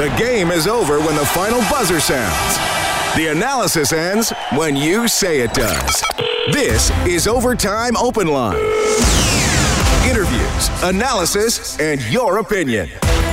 The game is over when the final buzzer sounds. The analysis ends when you say it does. This is Overtime Open Line. Interviews, analysis, and your opinion.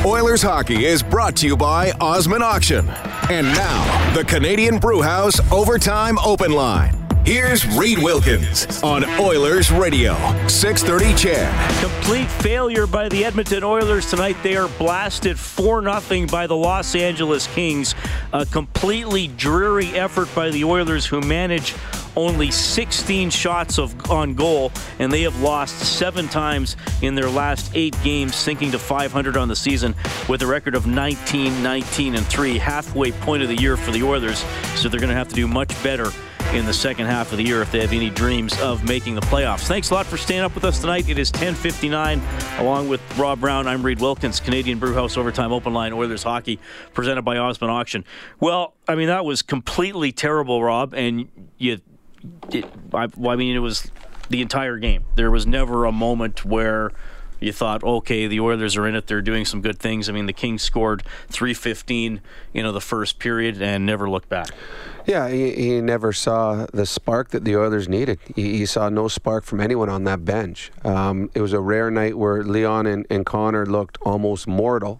Oilers hockey is brought to you by Osman Auction. And now, the Canadian Brewhouse Overtime Open Line. Here's Reed Wilkins on Oilers Radio, 630 CHED. Complete failure by the Edmonton Oilers tonight. They are blasted 4 0 by the Los Angeles Kings. A completely dreary effort by the Oilers, who manage only 16 shots of on goal, and they have lost seven times in their last eight games, sinking to 500 on the season with a record of 19, 19, and 3, halfway point of the year for the Oilers. So they're going to have to do much better in the second half of the year if they have any dreams of making the playoffs. Thanks a lot for staying up with us tonight. It is 10:59. Along with Rob Brown, I'm Reed Wilkins, Canadian Brewhouse Overtime Open Line Oilers Hockey, presented by Osmond Auction. Well, I mean that was completely terrible, Rob, and you. It, I, I mean, it was the entire game. There was never a moment where you thought, okay, the Oilers are in it. They're doing some good things. I mean, the Kings scored 315, you know, the first period and never looked back. Yeah, he, he never saw the spark that the Oilers needed. He, he saw no spark from anyone on that bench. Um, it was a rare night where Leon and, and Connor looked almost mortal.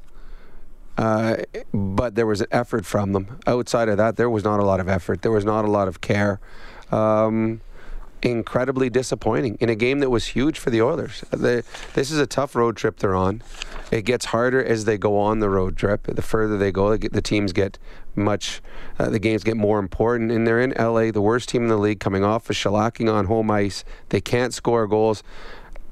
Uh, but there was an effort from them. Outside of that, there was not a lot of effort. There was not a lot of care. Um, incredibly disappointing in a game that was huge for the Oilers. This is a tough road trip they're on. It gets harder as they go on the road trip. The further they go, the teams get much, uh, the games get more important. And they're in LA, the worst team in the league, coming off of shellacking on home ice. They can't score goals.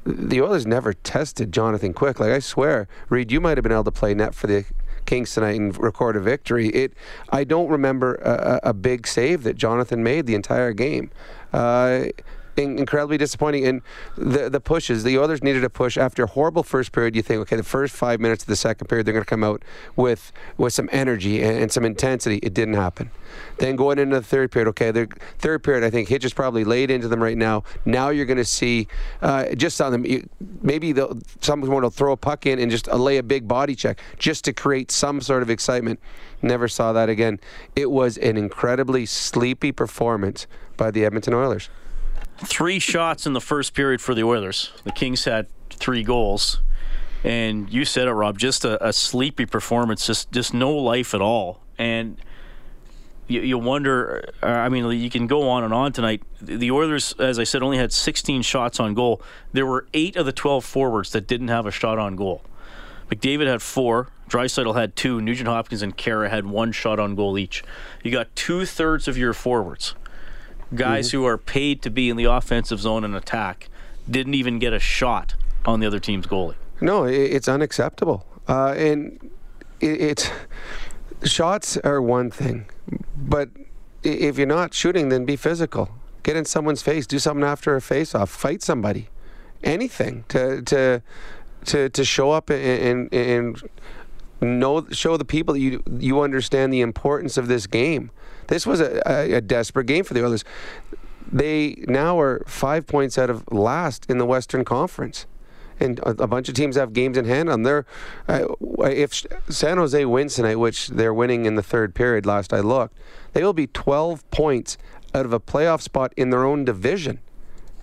The Oilers never tested Jonathan Quick. Like I swear, Reed, you might have been able to play net for the Kings tonight and record a victory. It, I don't remember a, a big save that Jonathan made the entire game. Uh, incredibly disappointing. And the the pushes, the others needed a push after a horrible first period. You think, okay, the first five minutes of the second period, they're going to come out with with some energy and, and, some intensity. It didn't happen. Then going into the third period, okay, the third period, I think Hitch is probably laid into them right now. Now you're going to see uh, just on them. Maybe someone will throw a puck in and just uh, lay a big body check just to create some sort of excitement. Never saw that again. It was an incredibly sleepy performance by the Edmonton Oilers. Three shots in the first period for the Oilers. The Kings had three goals. And you said it, Rob, just a, a sleepy performance, just, just no life at all. And you, you wonder, uh, I mean, you can go on and on tonight. The Oilers, as I said, only had 16 shots on goal. There were eight of the 12 forwards that didn't have a shot on goal. McDavid had four. Draisaitl had two. Nugent Hopkins and Khaira had one shot on goal each. You got two thirds of your forwards guys mm-hmm. who are paid to be in the offensive zone and attack didn't even get a shot on the other team's goalie. No, it's unacceptable. Uh, and it's shots are one thing, but if you're not shooting, then be physical. Get in someone's face. Do something after a face-off. Fight somebody. Anything to to to to show up and and know show the people that you you understand the importance of this game. This was a, a, a desperate game for the Oilers. They now are five points out of last in the Western Conference and a, bunch of teams have games in hand on their. Uh, if San Jose wins tonight, which they're winning in the third period, last I looked, they will be 12 points out of a playoff spot in their own division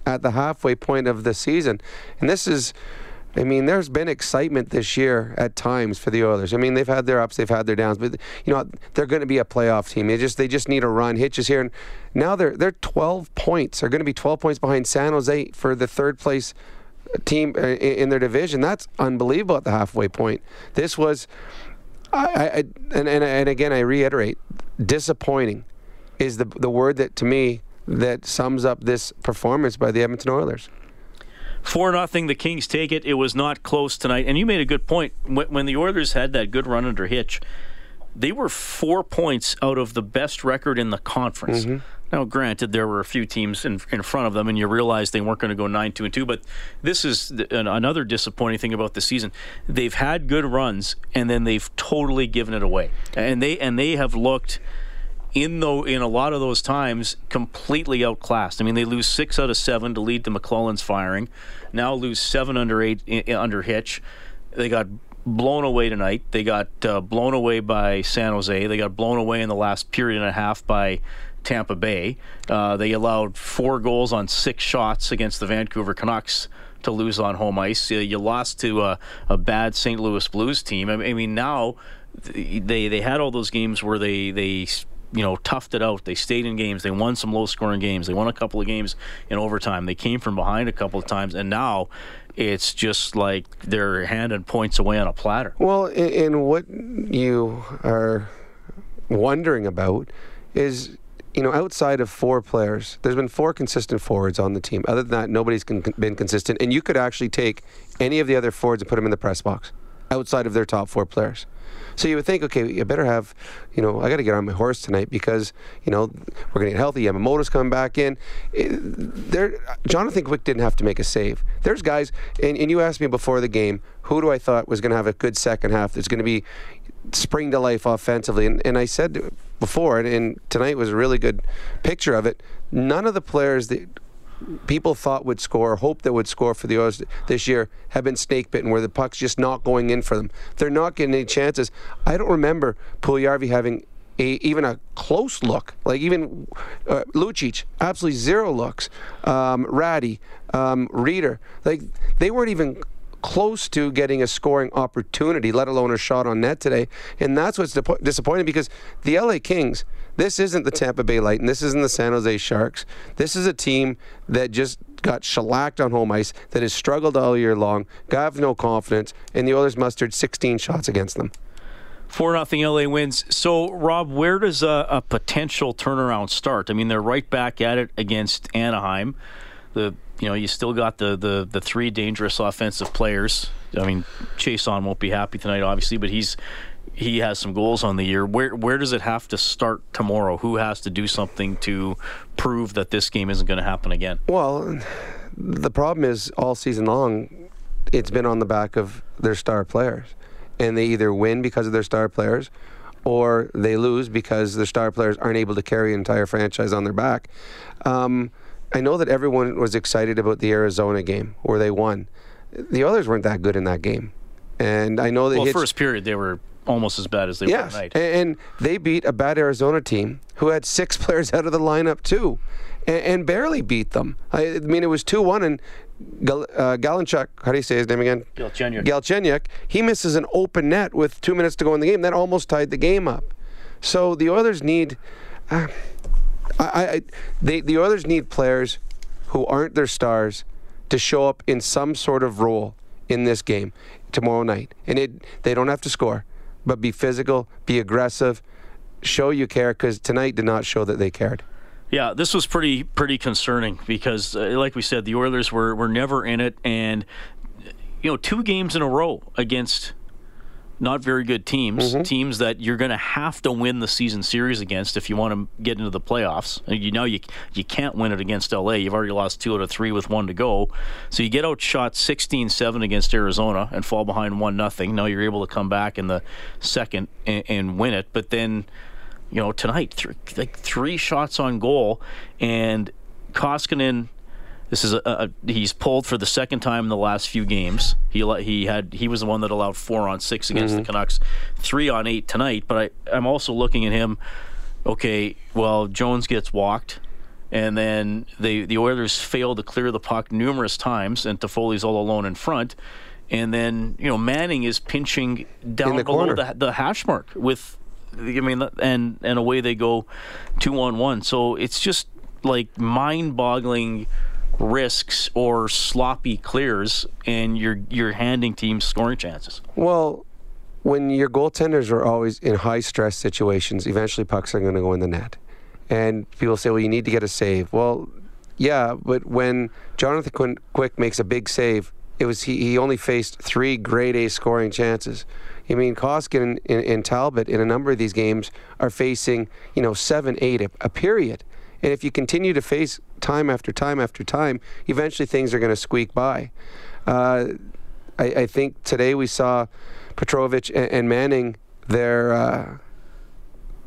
at the halfway point of the season, and this is I mean, there's been excitement this year at times for the Oilers. I mean, they've had their ups, they've had their downs, but you know they're going to be a playoff team. They just they just need a run. Hitches here, and now they're they're 12 points. They're going to be 12 points behind San Jose for the third place team uh, in their division. That's unbelievable at the halfway point. This was, I, I and, and and again I reiterate, disappointing is the the word that to me that sums up this performance by the Edmonton Oilers. Four nothing. The Kings take it. It was not close tonight. And you made a good point. When the Oilers had that good run under Hitch, they were four points out of the best record in the conference. Mm-hmm. Now, granted, there were a few teams in, in front of them, and you realized they weren't going to go nine two and two. But this is another disappointing thing about the season. They've had good runs, and then they've totally given it away, and they and they have looked in though in a lot of those times completely outclassed. I mean, they lose six out of seven to lead to McLellan's firing. Now lose seven under eight under Hitch. They got blown away tonight. They got uh, blown away by San Jose. They got blown away in the last period and a half by Tampa Bay. Uh, they allowed four goals on six shots against the Vancouver Canucks to lose on home ice. Uh, you lost to a, a bad St. Louis Blues team. I mean, now they they had all those games where they they you know toughed it out. They stayed in games. They won some low scoring games. They won a couple of games in overtime. They came from behind a couple of times, and now it's just like they're handing points away on a platter. Well, and what you are wondering about is you know, outside of four players, there's been four consistent forwards on the team. Other than that, nobody's been consistent. And you could actually take any of the other forwards and put them in the press box outside of their top four players. So you would think, okay, you better have, you know, I got to get on my horse tonight because, you know, we're going to get healthy. Yamamoto's coming back in. There, Jonathan Quick didn't have to make a save. There's guys, and, and you asked me before the game, who do I thought was going to have a good second half? That's going to be spring to life offensively. And, and I said before, and, and tonight was a really good picture of it. None of the players that people thought would score, hoped that would score for the Oilers this year, have been snake bitten, where the puck's just not going in for them. They're not getting any chances. I don't remember Puljujarvi having a, even a close look. Like even uh, Lucic, absolutely zero looks. Um, Rattie, um, Rieder, like they weren't even close to getting a scoring opportunity, let alone a shot on net today. And that's what's disappointing because the LA Kings this isn't the Tampa Bay Lightning. This isn't the San Jose Sharks. This is a team that just got shellacked on home ice, that has struggled all year long, got no confidence, and the Oilers mustered 16 shots against them. 4 nothing LA wins. So, Rob, where does a, a, potential turnaround start? I mean, they're right back at it against Anaheim. The you know, you still got the, the, the three dangerous offensive players. I mean, Chiasson won't be happy tonight, obviously, but he's he has some goals on the year. Where where does it have to start tomorrow? Who has to do something to prove that this game isn't going to happen again? Well, the problem is all season long, it's been on the back of their star players, and they either win because of their star players, or they lose because their star players aren't able to carry an entire franchise on their back. Um, I know that everyone was excited about the Arizona game where they won. The others weren't that good in that game. And I know they well, hit, first period they were almost as bad as they yes. were tonight. And they beat a bad Arizona team who had six players out of the lineup too, and, and barely beat them. I, I, mean, it was two one, and Gal, uh, Galanchuk, how do you say his name again? Galchenyuk. Galchenyuk. He misses an open net with two minutes to go in the game. That almost tied the game up. So the Oilers need. Uh, I, I, they, the Oilers need players who aren't their stars to show up in some sort of role in this game tomorrow night. And it, they don't have to score but be physical, be aggressive, show you care because tonight did not show that they cared. Yeah, this was pretty pretty concerning because, uh, like we said, the Oilers were were never in it, and you know, two games in a row against not very good teams, mm-hmm. teams that you're going to have to win the season series against if you want to get into the playoffs. You know you you can't win it against LA. You've already lost two out of three with one to go. So you get outshot 16-7 against Arizona and fall behind one nothing. Now you're able to come back in the second and, and win it, but then you know tonight th- like three shots on goal and Koskinen – this is a, a, he's pulled for the second time in the last few games. He he had he was the one that allowed four on six against mm-hmm. the Canucks, three on eight tonight. But I I'm also looking at him. Okay, well Jones gets walked, and then they the Oilers fail to clear the puck numerous times, and Toffoli's all alone in front. And then you know Manning is pinching down the below the, the hash mark with I mean, and and away they go, two on one. So it's just like mind-boggling risks or sloppy clears, and you're you're handing teams scoring chances. Well, when your goaltenders are always in high stress situations, eventually pucks are going to go in the net. And people say, well, you need to get a save. Well, yeah, but when Jonathan Quick makes a big save, it was he, he only faced three grade A scoring chances. I mean, Koskinen and, and, Talbot in a number of these games are facing, you know, seven, eight a, a period. And if you continue to face time after time after time, eventually things are going to squeak by. Uh, I, I, think today we saw Petrovic and, and Manning their uh,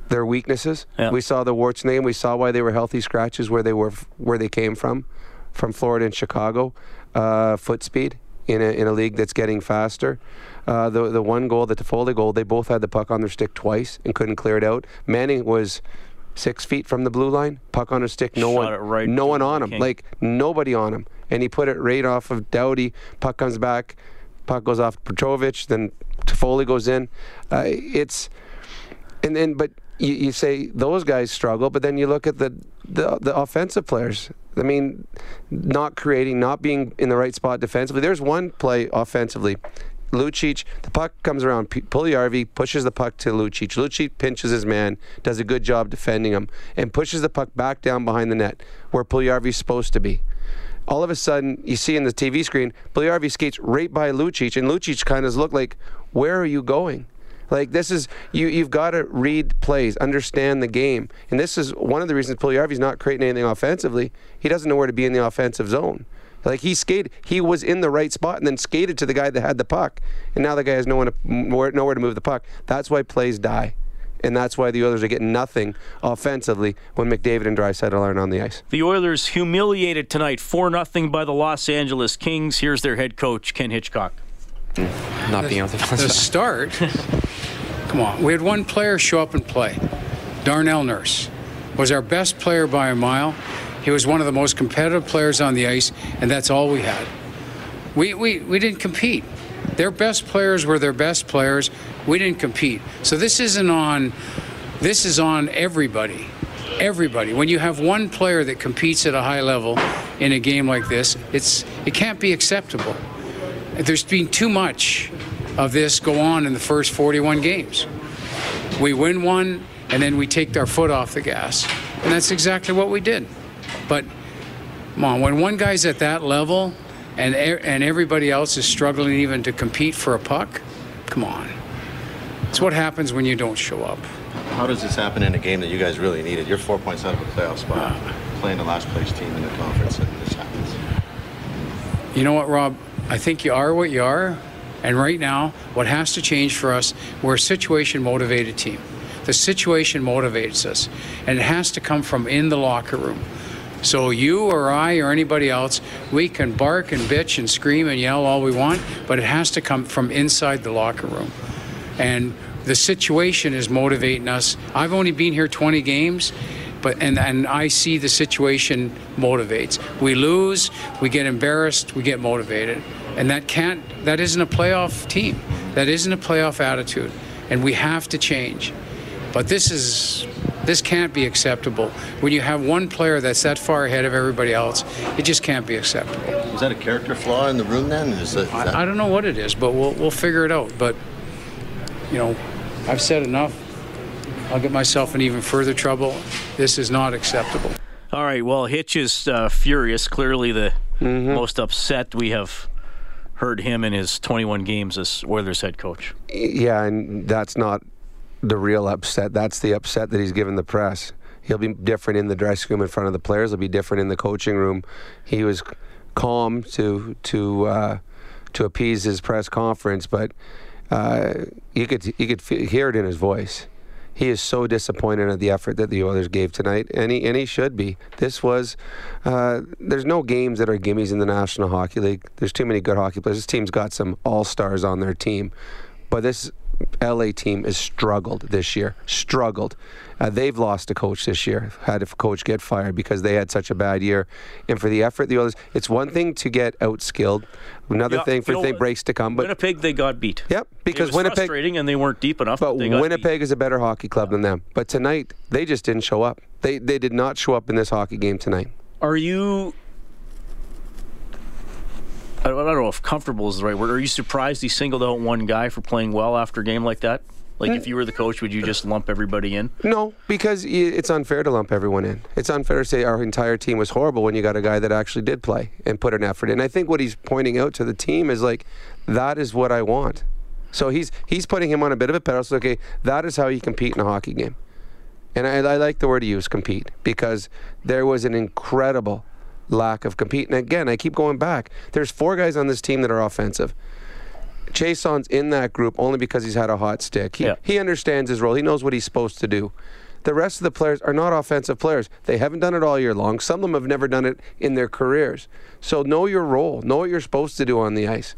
their weaknesses. Yeah. We saw the warts name. We saw why they were healthy scratches where they were where they came from, from Florida and Chicago. Uh, foot speed in a in a league that's getting faster. Uh, the the one goal, the Toffoli goal, they both had the puck on their stick twice and couldn't clear it out. Manning was six feet from the blue line, puck on his stick, no Shot one, right no one on him, King. like nobody on him, and he put it right off of Doughty. Puck comes back, puck goes off Petrovic, then Toffoli goes in. Uh, it's and then but you, you say those guys struggle, but then you look at the, the the offensive players. I mean, not creating, not being in the right spot defensively. There's one play offensively. Lucic, the puck comes around. P- pushes the puck to Lucic. Lucic pinches his man, does a good job defending him, and pushes the puck back down behind the net where Puljujärvi's supposed to be. All of a sudden, you see in the TV screen, Puljujärvi skates right by Lucic, and Lucic kind of look like, "Where are you going?" Like this is you. You've got to read plays, understand the game, and this is one of the reasons Puljujärvi's not creating anything offensively. He doesn't know where to be in the offensive zone. Like he skated, he was in the right spot and then skated to the guy that had the puck, and now the guy has nowhere to nowhere, nowhere to move the puck. That's why plays die, and that's why the Oilers are getting nothing offensively when McDavid and Draisaitl aren't on the ice. The Oilers humiliated tonight 4 0 by the Los Angeles Kings. Here's their head coach, Ken Hitchcock. not being able to the start. come on, we had one player show up and play. Darnell Nurse was our best player by a mile. He was one of the most competitive players on the ice, and that's all we had. We, we, we didn't compete. Their best players were their best players. We didn't compete. So this isn't on. This is on everybody. Everybody. When you have one player that competes at a high level in a game like this, it's it can't be acceptable. There's been too much of this go on in the first 41 games. We win one, and then we take our foot off the gas, and that's exactly what we did. But come on, when one guy's at that level, and and everybody else is struggling even to compete for a puck, come on. It's what happens when you don't show up. How does this happen in a game that you guys really needed? You're four points out of a playoff spot, playing the last place team in the conference, and this happens. You know what, Rob? I think you are what you are. And right now, what has to change for us, we're a situation motivated team. The situation motivates us, and it has to come from in the locker room. So you or I or anybody else, we can bark and bitch and scream and yell all we want, but it has to come from inside the locker room. And the situation is motivating us. I've only been here 20 games, but and, and I see the situation motivates. We lose, we get embarrassed, we get motivated. And that can't that isn't a playoff team. That isn't a playoff attitude. And we have to change. But this is this can't be acceptable. When you have one player that's that far ahead of everybody else, it just can't be acceptable. Is that a character flaw in the room then? Is that, is that I, I don't know what it is, but we'll we'll figure it out. But you know, I've said enough. I'll get myself in even further trouble. This is not acceptable. All right, well, Hitch is uh, furious. Clearly, the most upset we have heard him in his 21 games as Oilers head coach. Yeah, and that's not the real upset. That's the upset that he's given the press. He'll be different in the dressing room in front of the players. He'll be different in the coaching room. He was calm to to uh, to appease his press conference, but uh, you could you could hear it in his voice. He is so disappointed at the effort that the Oilers gave tonight, and he and he should be. This was uh, there's no games that are gimmies in the National Hockey League. There's too many good hockey players. This team's got some all stars on their team, but this LA team has struggled this year. Struggled. Uh, they've lost a coach this year. Had a coach get fired because they had such a bad year. And for the effort, the others. it's one thing to get outskilled. Another Yeah, thing for you know thing breaks to come. But Winnipeg, they got beat. Yep, because it was Winnipeg- frustrating and they weren't deep enough. but they got Winnipeg is a better hockey club than them. But tonight, they just didn't show up. They they did not show up in this hockey game tonight. Are you? I don't know if comfortable is the right word. Are you surprised he singled out one guy for playing well after a game like that? Like, if mm. you were the coach, would you just lump everybody in? No, because it's unfair to lump everyone in. It's unfair to say our entire team was horrible when you got a guy that actually did play and put an effort in. I think what he's pointing out to the team is like, that is what I want. So he's he's putting him on a bit of a pedestal. Okay, that is how you compete in a hockey game. And I, I like the word he used, compete, because there was an incredible lack of compete. And again, I keep going back. There's four guys on this team that are offensive. Chiasson's in that group only because he's had a hot stick. He, Yeah. he understands his role. He knows what he's supposed to do. The rest of the players are not offensive players. They haven't done it all year long. Some of them have never done it in their careers. So know your role. Know what you're supposed to do on the ice.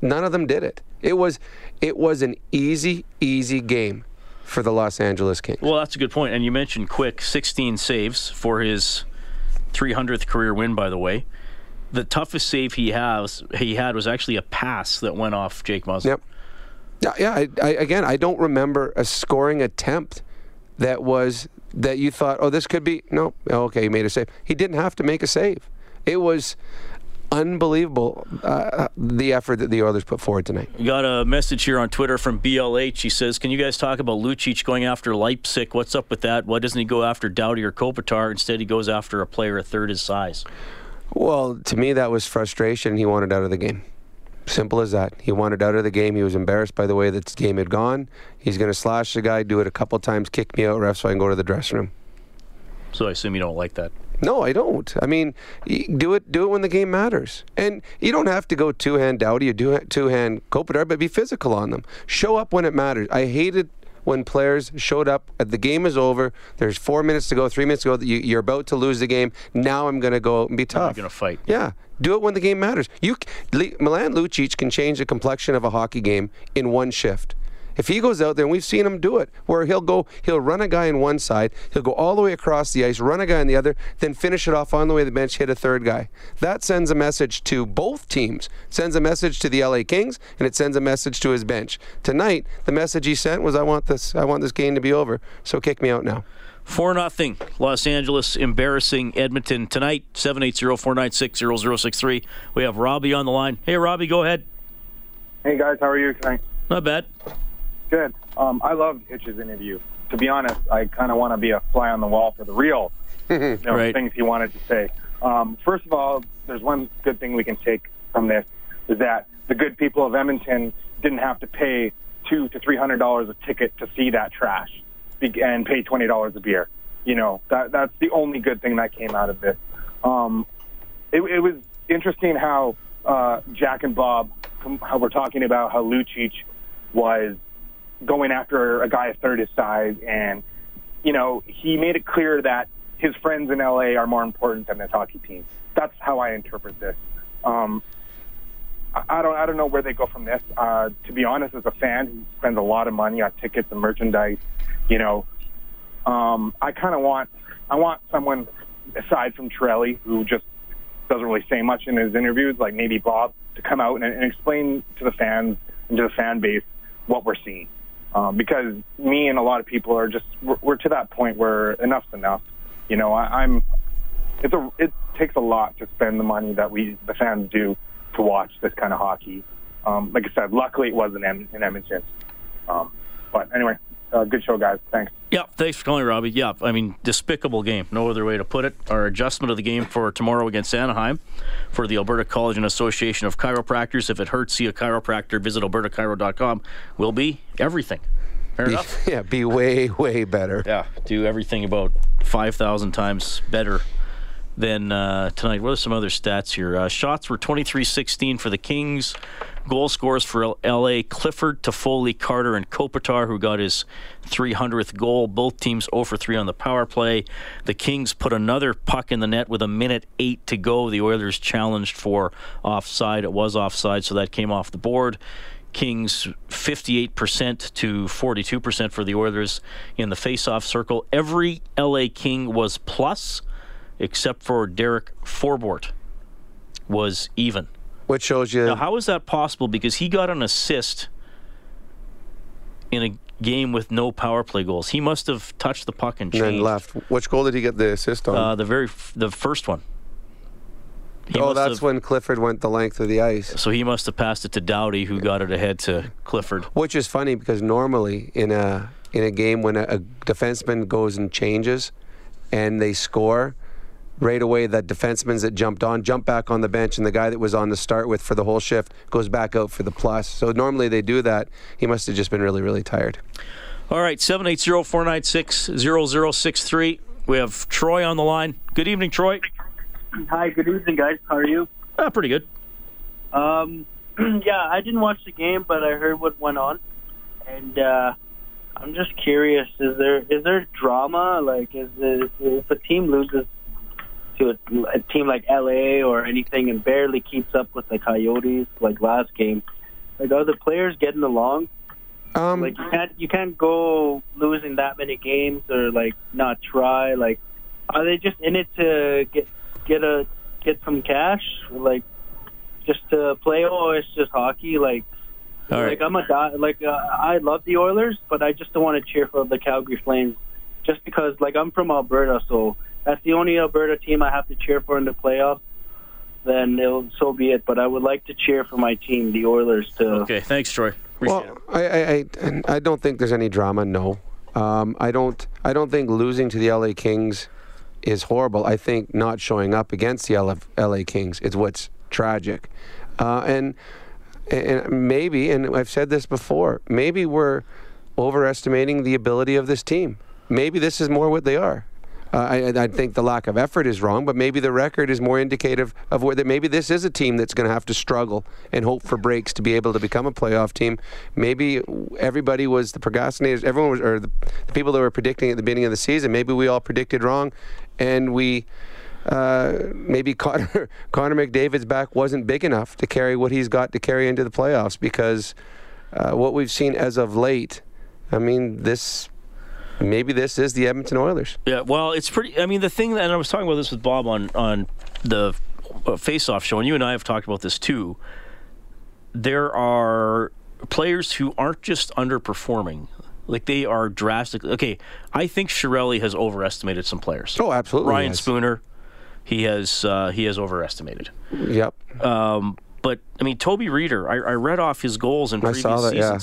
None of them did it. It was it was an easy, easy game for the Los Angeles Kings. Well, that's a good point. And you mentioned Quick, 16 saves for his 300th career win, by the way. The toughest save he has he had was actually a pass that went off Jake Muzzin. Yep. Yeah, yeah. I, I, again, I don't remember a scoring attempt that was that you thought, oh, this could be. No, okay, he made a save. He didn't have to make a save. It was unbelievable uh, the effort that the Oilers put forward tonight. We got a message here on Twitter from BLH. He says, "Can you guys talk about Lucic going after Leipsic? What's up with that? Why doesn't he go after Doughty or Kopitar? Instead, he goes after a player a third his size." Well, to me, that was frustration. He wanted out of the game. Simple as that. He wanted out of the game. He was embarrassed by the way that the game had gone. He's going to slash the guy, do it a couple times, kick me out, ref, so I can go to the dressing room. So I assume you don't like that. No, I don't. I mean, do it do it when the game matters, and you don't have to go two hand Doughty or two hand Kopitar, but be physical on them. Show up when it matters. I hated when players showed up. Uh, the game is over. There's four minutes to go, three minutes to go. You're about to lose the game. Now I'm going to go and be tough. I'm going to fight. Yeah. Do it when the game matters. You, Milan Lucic can change the complexion of a hockey game in one shift. If he goes out there, and we've seen him do it, where he'll go, he'll run a guy on one side, he'll go all the way across the ice, run a guy on the other, then finish it off on the way to the bench, hit a third guy. That sends a message to both teams. sends a message to the LA Kings, and it sends a message to his bench. Tonight, the message he sent was, "I want this. I want this game to be over. So kick me out now." 4 nothing. Los Angeles embarrassing Edmonton tonight. 780-496-0063. We have Robbie on the line. Hey Robbie, go ahead. Hey guys, how are you tonight? Not bad. Good. Um, I love Hitch's interview. To be honest, I kind of want to be a fly on the wall for the real you know, Right. things he wanted to say. Um, first of all, there's one good thing we can take from this is that the good people of Edmonton didn't have to pay two to three hundred dollars a ticket to see that trash and pay twenty dollars a beer. You know that that's the only good thing that came out of this. Um, it, it was interesting how uh, Jack and Bob, how we're talking about how Lucic was going after a guy a third his size, and you know he made it clear that his friends in LA are more important than this hockey team. That's how I interpret this. Um, I don't I don't know where they go from this. Uh, to be honest, as a fan who spends a lot of money on tickets and merchandise, you know, um, I kind of want I want someone aside from Trelli who just doesn't really say much in his interviews, like maybe Bob, to come out and, and explain to the fans and to the fan base what we're seeing. Um, because me and a lot of people are just we're, we're to that point where enough's enough. You know, I, I'm. It's a. It takes a lot to spend the money that we the fans do to watch this kind of hockey. Um, like I said, luckily it wasn't in, in Edmonton. Um, but anyway, uh, good show, guys. Thanks. Yeah, thanks for calling, Robbie. Yeah, I mean, despicable game. No other way to put it. Our adjustment of the game for tomorrow against Anaheim for the Alberta College and Association of Chiropractors. If it hurts, see a chiropractor. Visit albertachiro.com. Will be everything. Fair Be, enough. yeah, be way, way better. Yeah, do everything about 5,000 times better than uh, tonight. What are some other stats here? Uh, shots were 23 16 for the Kings. Goal scores for LA Clifford, Toffoli, Carter, and Kopitar, who got his 300th goal. Both teams 0 for 3 on the power play. The Kings put another puck in the net with a minute 8 to go. The Oilers challenged for offside. It was offside, so that came off the board. Kings 58% to 42% for the Oilers in the face-off circle. Every LA King was plus, except for Derek Forbort was even. Which shows you Now, how is that possible? Because he got an assist in a game with no power play goals. He must have touched the puck and changed. and left. Which goal did he get the assist on? Uh, the very f- the first one. He oh, that's have- when Clifford went the length of the ice. So he must have passed it to Doughty, who got it ahead to Clifford. Which is funny because normally in a in a game when a, a defenseman goes and changes and they score, right away that defenseman that jumped on jump back on the bench and the guy that was on the start with for the whole shift goes back out for the plus. So normally they do that. He must have just been really really tired. All right, 780-496-0063. We have Troy on the line. Good evening, Troy. Hi, good evening, guys. How are you? Ah, pretty good. Um, yeah, I didn't watch the game, but I heard what went on, and uh, I'm just curious: is there is there drama? Like, is it, if a team loses to a, a team like LA or anything and barely keeps up with the Coyotes, like last game, Like, are the players getting along? Um, Like, you can't you can't go losing that many games or like not try. Like, are they just in it to get get a get some cash? Like, just to play? Oh, it's just hockey. Like, All right. like I'm a like uh, I love the Oilers, but I just don't want to cheer for the Calgary Flames, just because like I'm from Alberta, so that's the only Alberta team I have to cheer for in the playoffs. Then it'll, so be it. But I would like to cheer for my team, the Oilers, to Okay, thanks, Troy. Appreciate Well, it. I, I, I, I don't think there's any drama. No, um, I don't. I don't think losing to the LA Kings is horrible. I think not showing up against the LA, LA Kings is what's tragic, uh, and and maybe, and I've said this before, maybe we're overestimating the ability of this team. Maybe this is more what they are. Uh, I, I think the lack of effort is wrong, but maybe the record is more indicative of where that maybe this is a team that's going to have to struggle and hope for breaks to be able to become a playoff team. Maybe everybody was the procrastinators, everyone was, or the, the people that were predicting at the beginning of the season. Maybe we all predicted wrong, and we uh, maybe Connor, Connor McDavid's back wasn't big enough to carry what he's got to carry into the playoffs because uh, what we've seen as of late. I mean, this maybe this is the Edmonton Oilers. Yeah, well, it's pretty. I mean, the thing, that, and I was talking about this with Bob on on the uh, face-off show, and you and I have talked about this too. There are players who aren't just underperforming; like they are drastically. Okay, I think Chiarelli has overestimated some players. Oh, absolutely. Ryan yes. Spooner, he has uh, he has overestimated. Yep. Um, but I mean, Toby Rieder, I, I read off his goals in I previous saw that, yeah.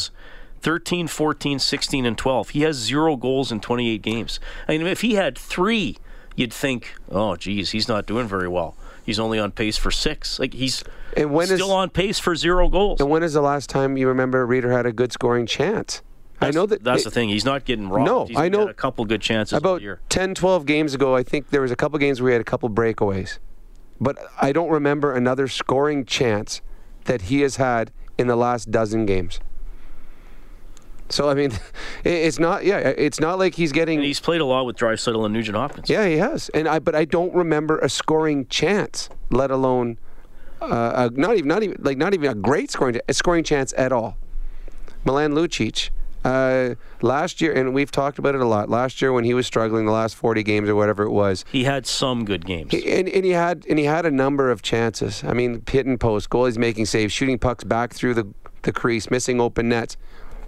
Seasons. 13, 14, 16, and 12. He has zero goals in 28 games. I mean, if he had three, you'd think, oh, geez, he's not doing very well. He's only on pace for six. Like, he's And when is still on pace for zero goals. and when is the last time you remember Rieder had a good scoring chance? I know that That's it- the thing. He's not getting robbed. No, He's I know- Had a couple good chances about year. 10, 12 games ago, I think there was a couple games where he had a couple breakaways. But I don't remember another scoring chance that he has had in the last dozen games. So I mean, it's not yeah, it's not like he's getting And he's played a lot with Draisaitl and Nugent Hopkins. Yeah, he has. And I but I don't remember a scoring chance, let alone uh, a, not even not even like not even a great scoring a scoring chance at all. Milan Lucic uh, last year, and we've talked about it a lot. Last year when he was struggling, the last 40 games or whatever it was, He had some good games. he- and, and he had and he had a number of chances. I mean, hit and post, goalies making saves, shooting pucks back through the the crease, missing open nets.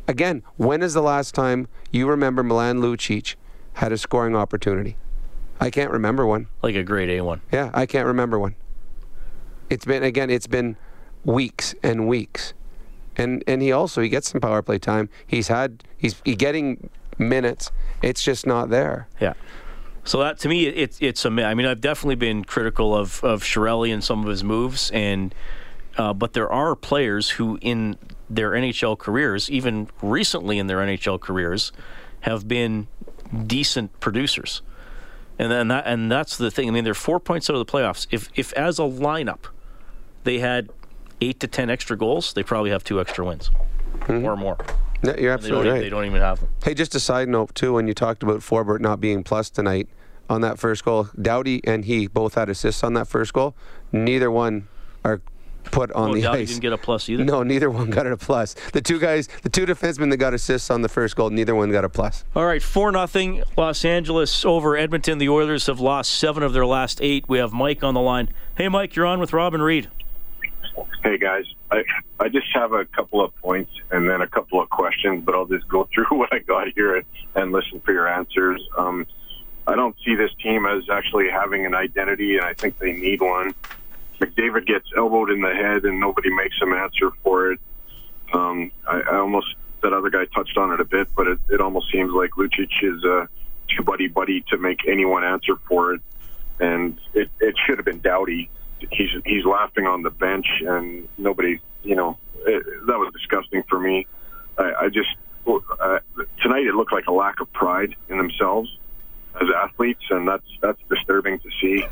Again, when is the last time you remember Milan Lucic had a scoring opportunity? I can't remember one. like a grade A one. Yeah, I can't remember one. It's been again. It's been weeks and weeks, and and he also he gets some power play time. He's had he's he getting minutes. It's just not there. Yeah. So that to me, it's it's a. I mean, I've definitely been critical of of Chiarelli and some of his moves, and uh, but there are players who, in their NHL careers, even recently in their NHL careers, have been decent producers, and then that and that's the thing. I mean, they're four points out of the playoffs. If if as a lineup, they had eight to ten extra goals, they probably have two extra wins mm-hmm. or more. No, you're absolutely e- right. they don't even have them. Hey, just a side note too. When you talked about Forbort not being plus tonight on that first goal, Doughty and he both had assists on that first goal. Neither one are put on Oh, the Doughty ice. didn't get a plus either. No, neither one got a plus. The two guys, the two defensemen that got assists on the first goal, neither one got a plus. All right, 4 nothing Los Angeles over Edmonton. The Oilers have lost seven of their last eight. We have Mike on the line. Hey, Mike, you're on with Robin Reed. Hey guys, I I just have a couple of points and then a couple of questions, but I'll just go through what I got here and, and listen for your answers. Um, I don't see this team as actually having an identity, and I think they need one. McDavid gets elbowed in the head, and nobody makes him answer for it. Um, I, I almost that other guy touched on it a bit, but it, it almost seems like Lucic is uh, too buddy buddy to make anyone answer for it, and it, it should have been Doughty he's he's laughing on the bench and nobody you know it, that was disgusting for me. I, I just uh, tonight it looked like a lack of pride in themselves as athletes and that's that's disturbing to see.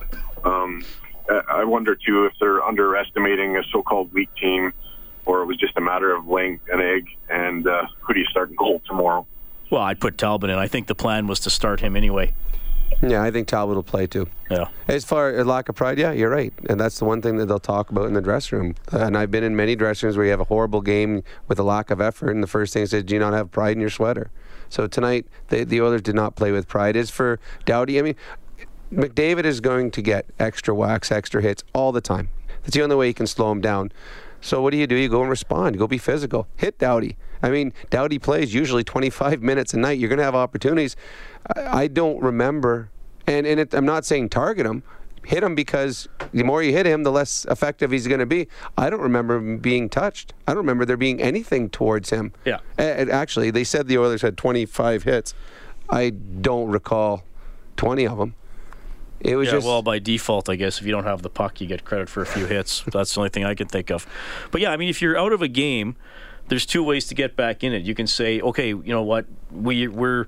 Um, I- i wonder too if they're underestimating a so-called weak team or it was just a matter of laying an egg and uh, who do you start in goal tomorrow Well, I'd put Talbot in. I think the plan was to start him anyway. Yeah, I think Talbot will play too. Yeah. As far as lack of pride, yeah, you're right, and that's the one thing that they'll talk about in the dressing room. And I've been in many dressing rooms where you have a horrible game with a lack of effort, and the first thing is, "Do you not have pride in your sweater?" So tonight, the, the Oilers did not play with pride. As for Doughty, I mean, McDavid is going to get extra whacks, extra hits all the time. That's the only way you can slow him down. So what do you do? You go and respond. You go be physical. Hit Doughty. I mean, Doughty plays usually 25 minutes a night. You're going to have opportunities. I, I don't remember, and, and it, I'm not saying target him. Hit him because the more you hit him, the less effective he's going to be. I don't remember him being touched. I don't remember there being anything towards him. Yeah. A- actually, they said the Oilers had 25 hits. I don't recall 20 of them. It was yeah, just well, by default, I guess if you don't have the puck, you get credit for a few hits. That's the only thing I can think of. But yeah, I mean, if you're out of a game, there's two ways to get back in it. You can say, okay, you know what, we we're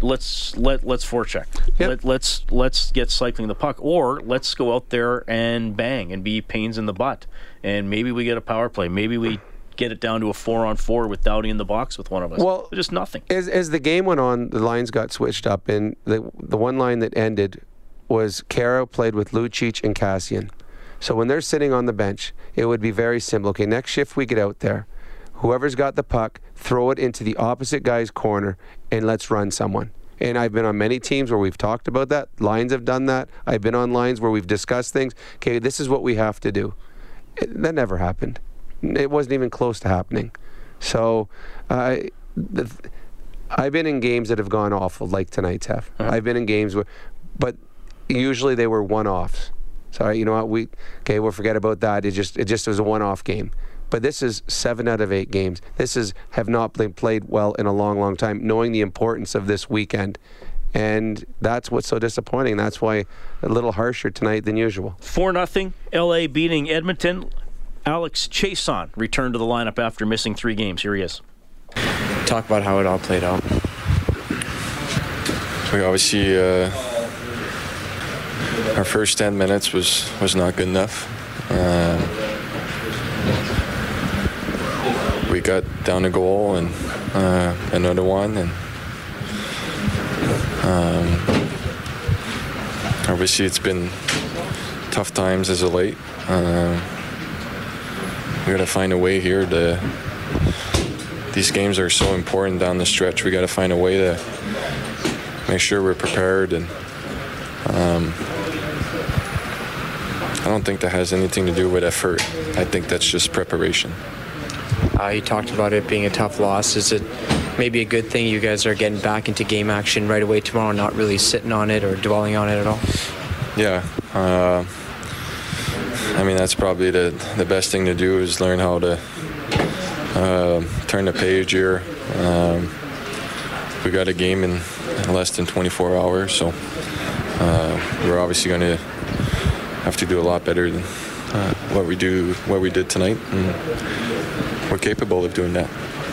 let's let let's forecheck. Yep. Let, let's let's get cycling the puck, or let's go out there and bang and be pains in the butt, and maybe we get a power play. Maybe we get it down to a four on four with Doughty in the box with one of us. Well, just nothing. As, as the game went on, the lines got switched up, and the the one line that ended was Khaira played with Lucic and Cassian. So when they're sitting on the bench, it would be very simple. Okay, next shift we get out there. Whoever's got the puck, throw it into the opposite guy's corner, and let's run someone. And I've been on many teams where we've talked about that. Lines have done that. I've been on lines where we've discussed things. Okay, this is what we have to do. It, that never happened. It wasn't even close to happening. So, uh, the, I've been in games that have gone awful, like tonight's have. Uh-huh. I've been in games where, but usually they were one-offs. Sorry, you know what? We okay. We'll forget about that. It just it just was a one-off game. But this is seven out of eight games. This is have not been played well in a long, long time. Knowing the importance of this weekend, and that's what's so disappointing. That's why a little harsher tonight than usual. Four nothing. L.A. beating Edmonton. Alex Chiasson returned to the lineup after missing three games. Here he is. Talk about how it all played out. We obviously uh, our first ten minutes was was not good enough. Um, we got down a goal and uh, another one, and um, obviously it's been tough times as of late. Uh, we got to find a way here to. These games are so important down the stretch. We got to find a way to make sure we're prepared and. Um, I don't think that has anything to do with effort. I think that's just preparation. Uh, you talked about it being a tough loss. Is it maybe a good thing you guys are getting back into game action right away tomorrow, not really sitting on it or dwelling on it at all? Yeah. Uh, I mean, that's probably the, the best thing to do is learn how to uh, turn the page here. Um, we got a game in less than 24 hours, so uh, we're obviously going to have to do a lot better than uh, what we do, what we did tonight. And we're capable of doing that.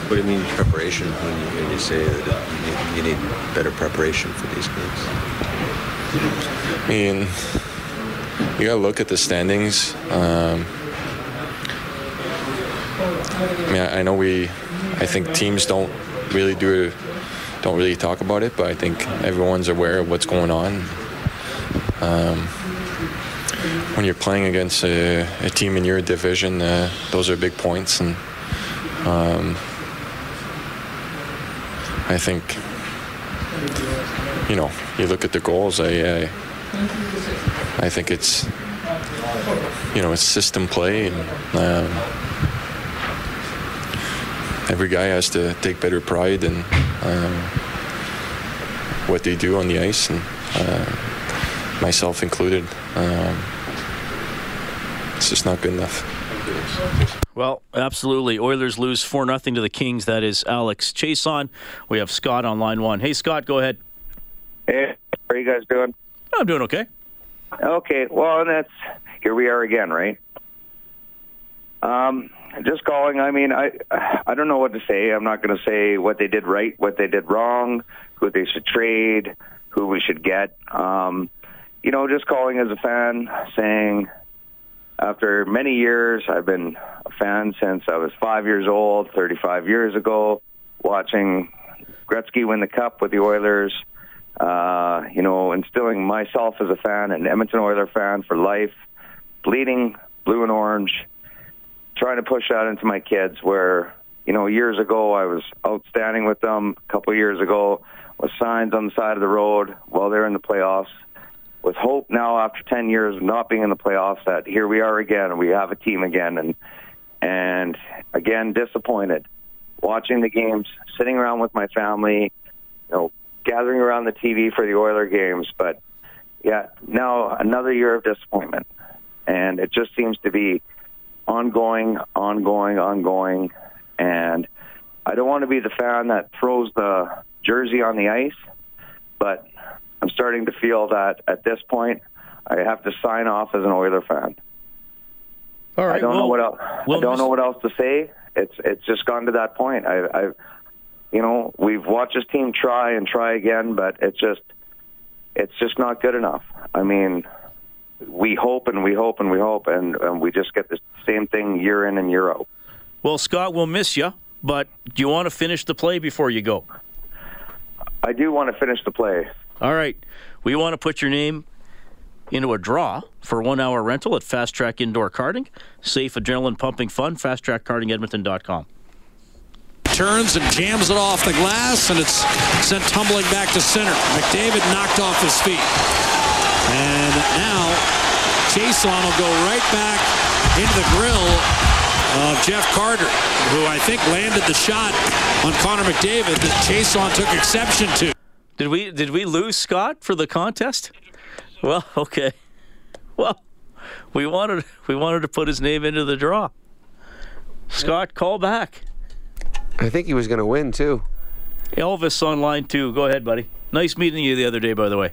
What do you mean preparation when you, when you say that you need, you need better preparation for these games? I mean, you gotta look at the standings. Um, I mean, I, I know we, I think teams don't really do, don't really talk about it, but I think everyone's aware of what's going on. Um, when you're playing against a, a, team in your division, uh, those are big points, and um, I think you know you look at the goals. I I, I think it's you know it's system play, and um, every guy has to take better pride in um, what they do on the ice, and uh, myself included. Um, it's just not good enough. Well, absolutely. Oilers lose 4 0 to the Kings. That is Alex Chiasson. We have Scott on line one. Hey, Scott, go ahead. Hey, how are you guys doing? I'm doing okay. Okay, well, that's here we are again, right? Um, just calling. I mean, I I don't know what to say. I'm not going to say what they did right, what they did wrong, who they should trade, who we should get. Um, you know, just calling as a fan, saying after many years, I've been a fan since I was five years old, 35 years ago, watching Gretzky win the cup with the Oilers. uh, you know, instilling myself as a fan, an Edmonton Oiler fan for life, bleeding blue and orange, trying to push that into my kids where, you know, years ago I was outstanding with them. A couple years ago with signs on the side of the road while they're in the playoffs. With hope now after 10 years of not being in the playoffs that here we are again and we have a team again and and again disappointed watching the games, sitting around with my family, you know, gathering around the TV for the Oiler games, but yeah, now another year of disappointment. And it just seems to be ongoing, ongoing, ongoing. And I don't want to be the fan that throws the jersey on the ice, but I'm starting to feel that at this point I have to sign off as an Oiler fan. All right. I don't well, know what else. well, I don't know what else to say. It's it's just gone to that point. I, I, you know, we've watched this team try and try again, but it's just it's just not good enough. I mean, we hope and we hope and we hope, and, and we just get the same thing year in and year out. Well, Scott, we'll miss you, but do you want to finish the play before you go? I do want to finish the play. All right. We want to put your name into a draw for one hour rental at Fast Track Indoor Karting. Safe, adrenaline pumping fun. FastTrackKartingEdmonton.com. turns and jams it off the glass, and it's sent tumbling back to center. McDavid knocked off his feet. And now Chiasson will go right back into the grill of Jeff Carter, who I think landed the shot on Connor McDavid that Chiasson took exception to. Did we did we lose Scott for the contest? Well, okay. Well, we wanted we wanted to put his name into the draw. Scott, call back. I think he was going to win too. Elvis on line two. Go ahead, buddy. Nice meeting you the other day, by the way.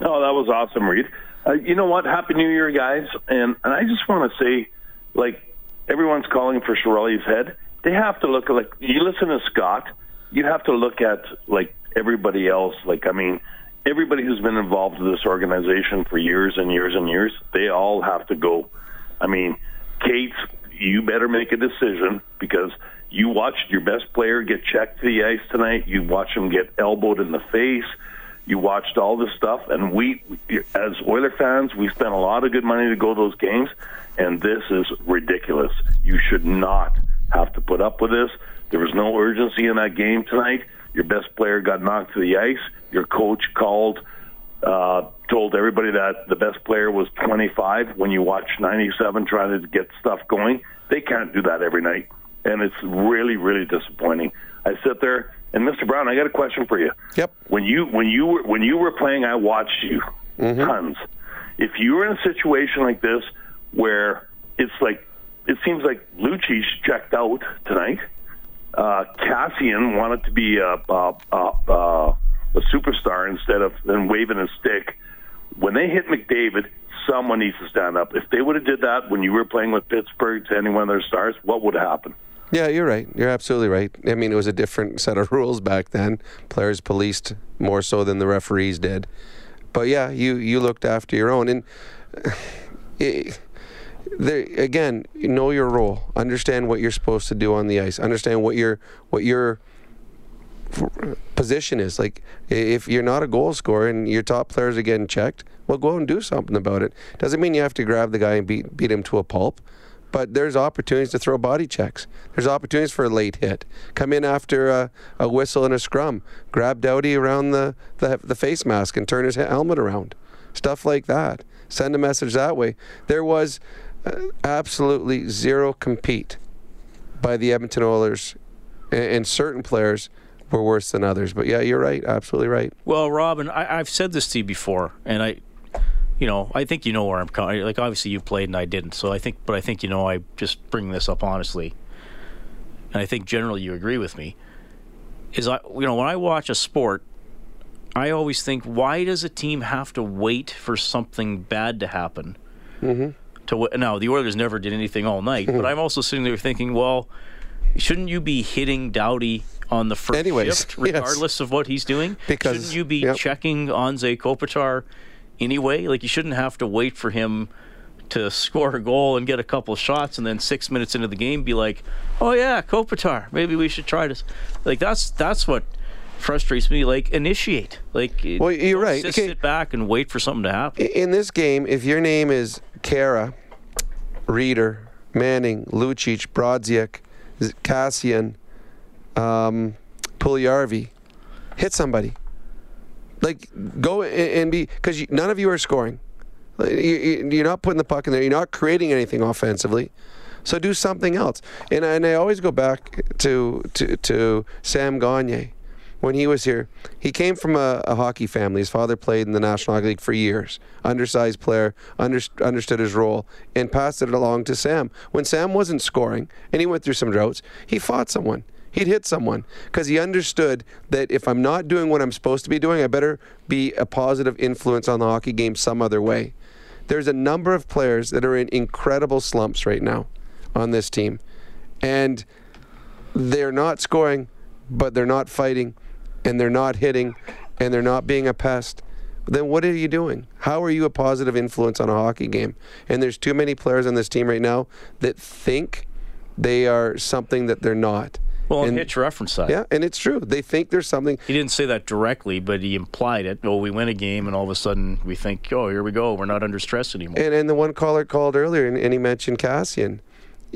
Oh, that was awesome, Reed. Uh, you know what? Happy New Year, guys. And and I just want to say, like, everyone's calling for Chiarelli's head. They have to look at, like, you listen to Scott, you have to look at, like, everybody else. Like, I mean, everybody who's been involved with this organization for years and years and years, they all have to go. I mean, Kate, you better make a decision because you watched your best player get checked to the ice tonight. You watched him get elbowed in the face. You watched all this stuff, and we, as Oiler fans, we spent a lot of good money to go to those games, and this is ridiculous. You should not have to put up with this. There was no urgency in that game tonight. Your best player got knocked to the ice. Your coach called, uh, told everybody that the best player was 25 when you watch 97 trying to get stuff going. They can't do that every night, and it's really, really disappointing. I sit there, and Mr. Brown, I got a question for you. Yep. When you when you were when you were playing, I watched you tons. If you were in a situation like this where it's like it seems like Lucic's checked out tonight. Uh, Chiasson wanted to be a, a, a, a, superstar instead of then waving a stick. When they hit McDavid, someone needs to stand up. If they would have did that when you were playing with Pittsburgh to any one of their stars, what would have happened? Yeah, you're right. You're absolutely right. I mean, it was a different set of rules back then. Players policed more so than the referees did. But yeah, you you looked after your own, and it, there again, know your role. Understand what you're supposed to do on the ice. Understand what your what your position is. Like if you're not a goal scorer and your top players are getting checked, well, go out and do something about it. Doesn't mean you have to grab the guy and beat beat him to a pulp. But there's opportunities to throw body checks. There's opportunities for a late hit. Come in after a, a whistle and a scrum. Grab Doughty around the, the, the face mask and turn his helmet around. Stuff like that. Send a message that way. There was absolutely zero compete by the Edmonton Oilers, and, certain players were worse than others. But yeah, you're right. Absolutely right. Well, Robin, I, I've said this to you before, and I, you know, I think you know where I'm coming. Like, obviously, you played and I didn't, so I think, but I think you know, I just bring this up honestly, and I think generally you agree with me. Is I, you know, when I watch a sport, I always think, why does a team have to wait for something bad to happen? Mm-hmm. To w- now, the Oilers never did anything all night, but I'm also sitting there thinking, well, shouldn't you be hitting Doughty on the first Anyways, shift, yes. regardless of what he's doing? Because- shouldn't you be yep. checking Anze Kopitar anyway? Like you shouldn't have to wait for him to score a goal and get a couple shots, and then six minutes into the game be like, "Oh yeah, Kopitar, maybe we should try this." Like that's that's what frustrates me. Like initiate. Like Well, you're right. Just Okay. sit back and wait for something to happen. In this game, if your name is Khaira, Rieder, Manning, Lucic, Brodziak, Chiasson, um, Puljujarvi, hit somebody. Like go and be because none of you are scoring. You- you- You're not putting the puck in there. You're not creating anything offensively. So do something else. And, and I always go back to to, to Sam Gagne when he was here. He came from a, a hockey family. His father played in the National Hockey League for years. Undersized player, under, understood his role, and passed it along to Sam. When Sam wasn't scoring and he went through some droughts, he fought someone. He'd hit someone because he understood that if I'm not doing what I'm supposed to be doing, I better be a positive influence on the hockey game some other way. There's a number of players that are in incredible slumps right now on this team. And they're not scoring, but they're not fighting, and they're not hitting, and they're not being a pest. Then what are you doing? How are you a positive influence on a hockey game? And there's too many players on this team right now that think they are something that they're not. Well, and Hitch referenced that. yeah, and it's true. They think there's something. He didn't say that directly, but he implied it. Oh, we win a game, and all of a sudden we think, oh, here we go. We're not under stress anymore. And, and the one caller called earlier, and, and he mentioned Chiasson.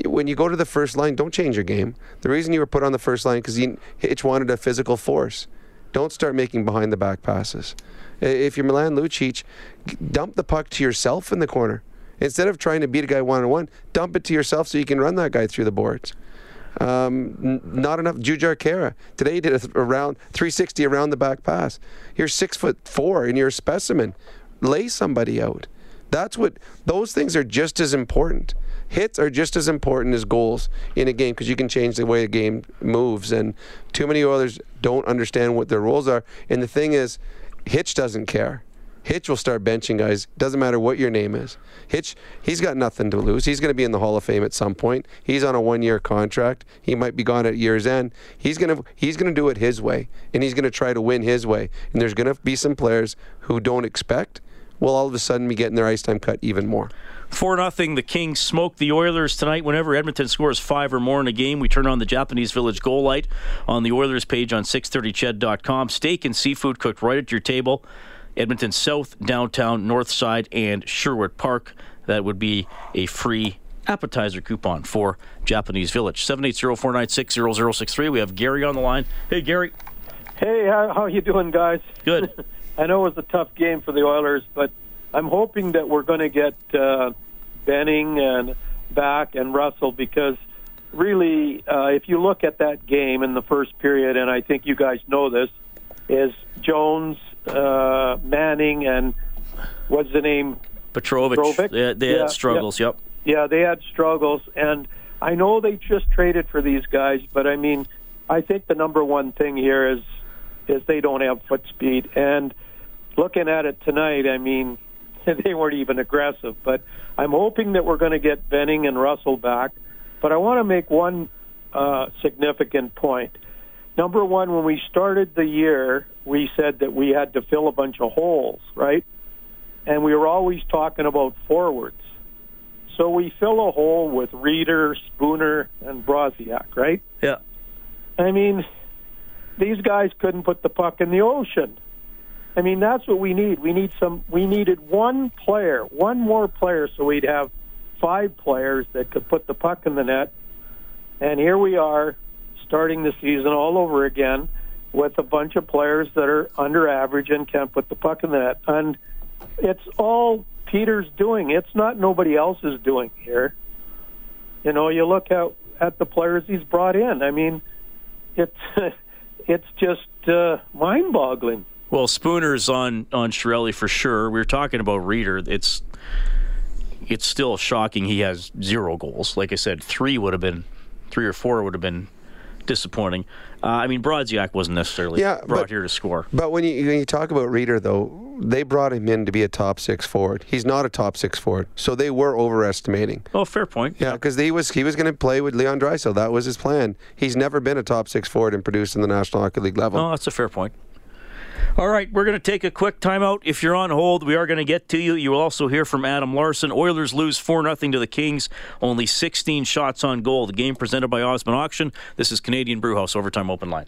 When you go to the first line, don't change your game. The reason you were put on the first line because Hitch wanted a physical force. Don't start making behind the back passes. If you're Milan Lucic, dump the puck to yourself in the corner. Instead of trying to beat a guy one on one, dump it to yourself so you can run that guy through the boards. Um, n- not enough. Jujhar Khaira today he did a around 360 around the back pass. You're six foot four and you're a specimen. Lay somebody out. That's what those things are just as important. Hits are just as important as goals in a game because you can change the way a game moves. And too many Oilers don't understand what their roles are. And the thing is, Hitch doesn't care. Hitch will start benching guys. Doesn't matter what your name is. Hitch, he's got nothing to lose. He's going to be in the Hall of Fame at some point. He's on a one-year contract. He might be gone at year's end. He's going to he's going to do it his way, and he's going to try to win his way. And there's going to be some players who don't expect will all of a sudden be getting their ice time cut even more. Four nothing. The Kings smoke the Oilers tonight. Whenever Edmonton scores five or more in a game, we turn on the Japanese Village goal light on the Oilers page on 630ched.com. Steak and seafood cooked right at your table. Edmonton South, downtown, North Side, and Sherwood Park. That would be a free appetizer coupon for Japanese Village. 780-496-0063. We have Gary on the line. Hey, Gary. Hey, how, how you doing, guys? Good. I know it was a tough game for the Oilers, but I'm hoping that we're going to get uh, Benning and back and Russell because really, uh, if you look at that game in the first period, and I think you guys know this, is Jones, uh, Manning, and what's the name? Petrovic. Petrovic? They, they Yeah, had struggles. Yep. Yeah, they had struggles, and I know they just traded for these guys, but I mean, I think the number one thing here is is they don't have foot speed. And looking at it tonight, I mean, they weren't even aggressive. But I'm hoping that we're going to get Benning and Russell back. But I want to make one uh, significant point. Number one, when we started the year, we said that we had to fill a bunch of holes, right? And we were always talking about forwards. So we fill a hole with Rieder, Spooner, and Brodziak, right? Yeah. I mean, these guys couldn't put the puck in the ocean. I mean, that's what we need. We need some. We needed one player, one more player, so we'd have five players that could put the puck in the net. And here we are, starting the season all over again with a bunch of players that are under average and can't put the puck in the net. And it's all Peter's doing. It's not nobody else's doing here. You know, you look at at the players he's brought in. I mean, it's it's just uh, mind-boggling. Well, Spooner's on on Chiarelli for sure. We were talking about Rieder. It's it's still shocking. He has zero goals. Like I said, three would have been three or four would have been disappointing. Uh, I mean, Brodziak wasn't necessarily Yeah, brought but- here to score. But when you when you talk about Rieder, though, they brought him in to be a top six forward. He's not a top six forward, so they were overestimating. Oh, fair point. Yeah, because he was he was going to play with Leon Draisaitl. That was his plan. He's never been a top six forward and produced in the National Hockey League level. Oh, that's a fair point. All right, we're going to take a quick timeout. If you're on hold, we are going to get to you. You will also hear from Adam Larsson. Oilers lose 4 0 to the Kings, only 16 shots on goal. The game presented by Osmond Auction. This is Canadian Brewhouse Overtime Open Line.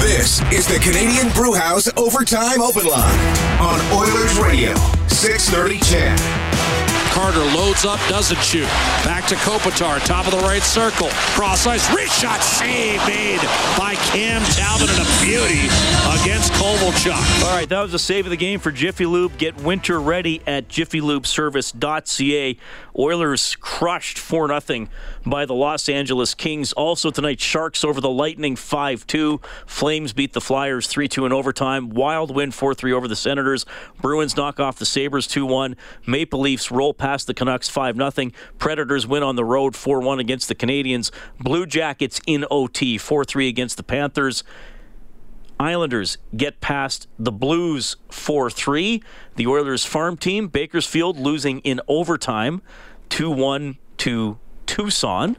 This is the Canadian Brewhouse Overtime Open Line on Oilers Radio, 630 CHED. Carter loads up, doesn't shoot. Back to Kopitar, top of the right circle. Cross ice, wrist shot, save made by Cam Talbot and a beauty against Kovalchuk. All right, that was a save of the game for Jiffy Lube. Get winter ready at jiffylubeservice.ca. Oilers crushed 4 0 by the Los Angeles Kings. Also tonight, Sharks over the Lightning 5 2. Flames beat the Flyers 3 2 in overtime. Wild win 4 3 over the Senators. Bruins knock off the Sabres 2 1. Maple Leafs roll past the Canucks 5 0. Predators win on the road 4 1 against the Canadiens. Blue Jackets in OT 4 3 against the Panthers. Islanders get past the Blues 4 3. The Oilers farm team, Bakersfield, losing in overtime 2 1 to Tucson.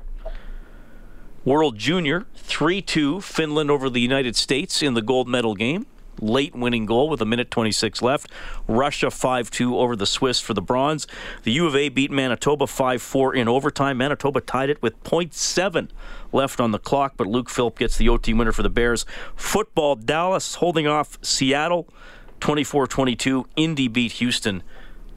World Junior 3 2, Finland over the United States in the gold medal game. Late winning goal with a minute 26 left. Russia 5 2 over the Swiss for the bronze. The U of A beat Manitoba 5 4 in overtime. Manitoba tied it with 0.7 left on the clock, but Luke Philp gets the OT winner for the Bears. Football, Dallas holding off Seattle 24 22. Indy beat Houston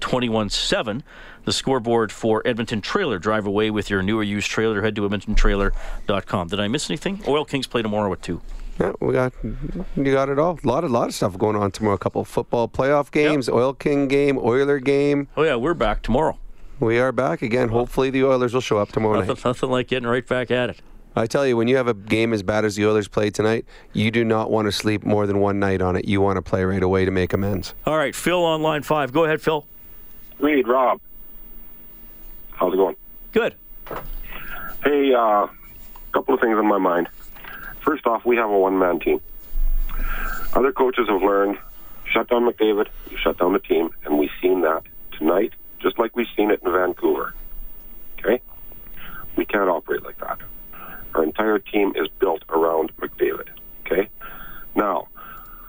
21 7 the scoreboard for Edmonton Trailer. Drive away with your newer used trailer. Head to edmontontrailer.com. Did I miss anything? Oil Kings play tomorrow at 2. Yeah, we got you got it all. A lot of lot of stuff going on tomorrow. A couple of football playoff games, yep. Oil King game, Oiler game. Oh yeah, we're back tomorrow. We are back again. Hopefully the Oilers will show up tomorrow nothing, night. Nothing like getting right back at it. I tell you, when you have a game as bad as the Oilers played tonight, you do not want to sleep more than one night on it. You want to play right away to make amends. All right, Phil on line five. Go ahead, Phil. Reed, Rob. How's it going? Good. Hey, a uh, couple of things on my mind. First off, we have a one-man team. Other coaches have learned shut down McDavid, you shut down the team, and we've seen that tonight, just like we've seen it in Vancouver. Okay? We can't operate like that. Our entire team is built around McDavid. Okay? Now,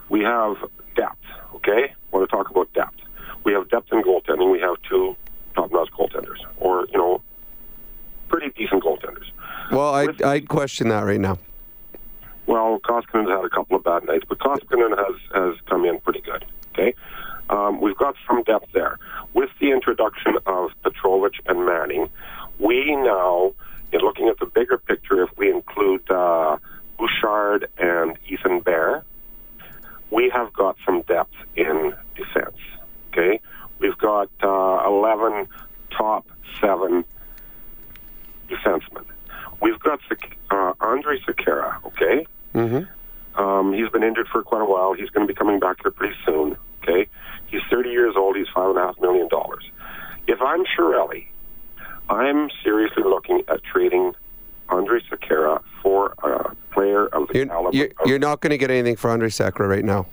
we have depth. Okay? I want to talk about depth. We have depth in goaltending. We have two top-notch goaltenders, or you know, pretty decent goaltenders. Well, I I question that right now. Well, Koskinen had a couple of bad nights, but Koskinen has has come in pretty good. Okay, um, we've got some depth there. With the introduction of Petrovic and Manning, we now, in looking at the bigger picture, if we include uh, Bouchard and Ethan Bear, we have got some depth in defense. Okay, We've got uh, 11 top seven defensemen. We've got uh, Andrej Sekera, okay? Mm-hmm. Um, he's been injured for quite a while. He's going to be coming back here pretty soon, okay? He's 30 years old. He's $5.5 million. If I'm Chiarelli, I'm seriously looking at trading Andre Sekera for a player of the you're, caliber. You're, you're not going to get anything for Andre Sekera right now.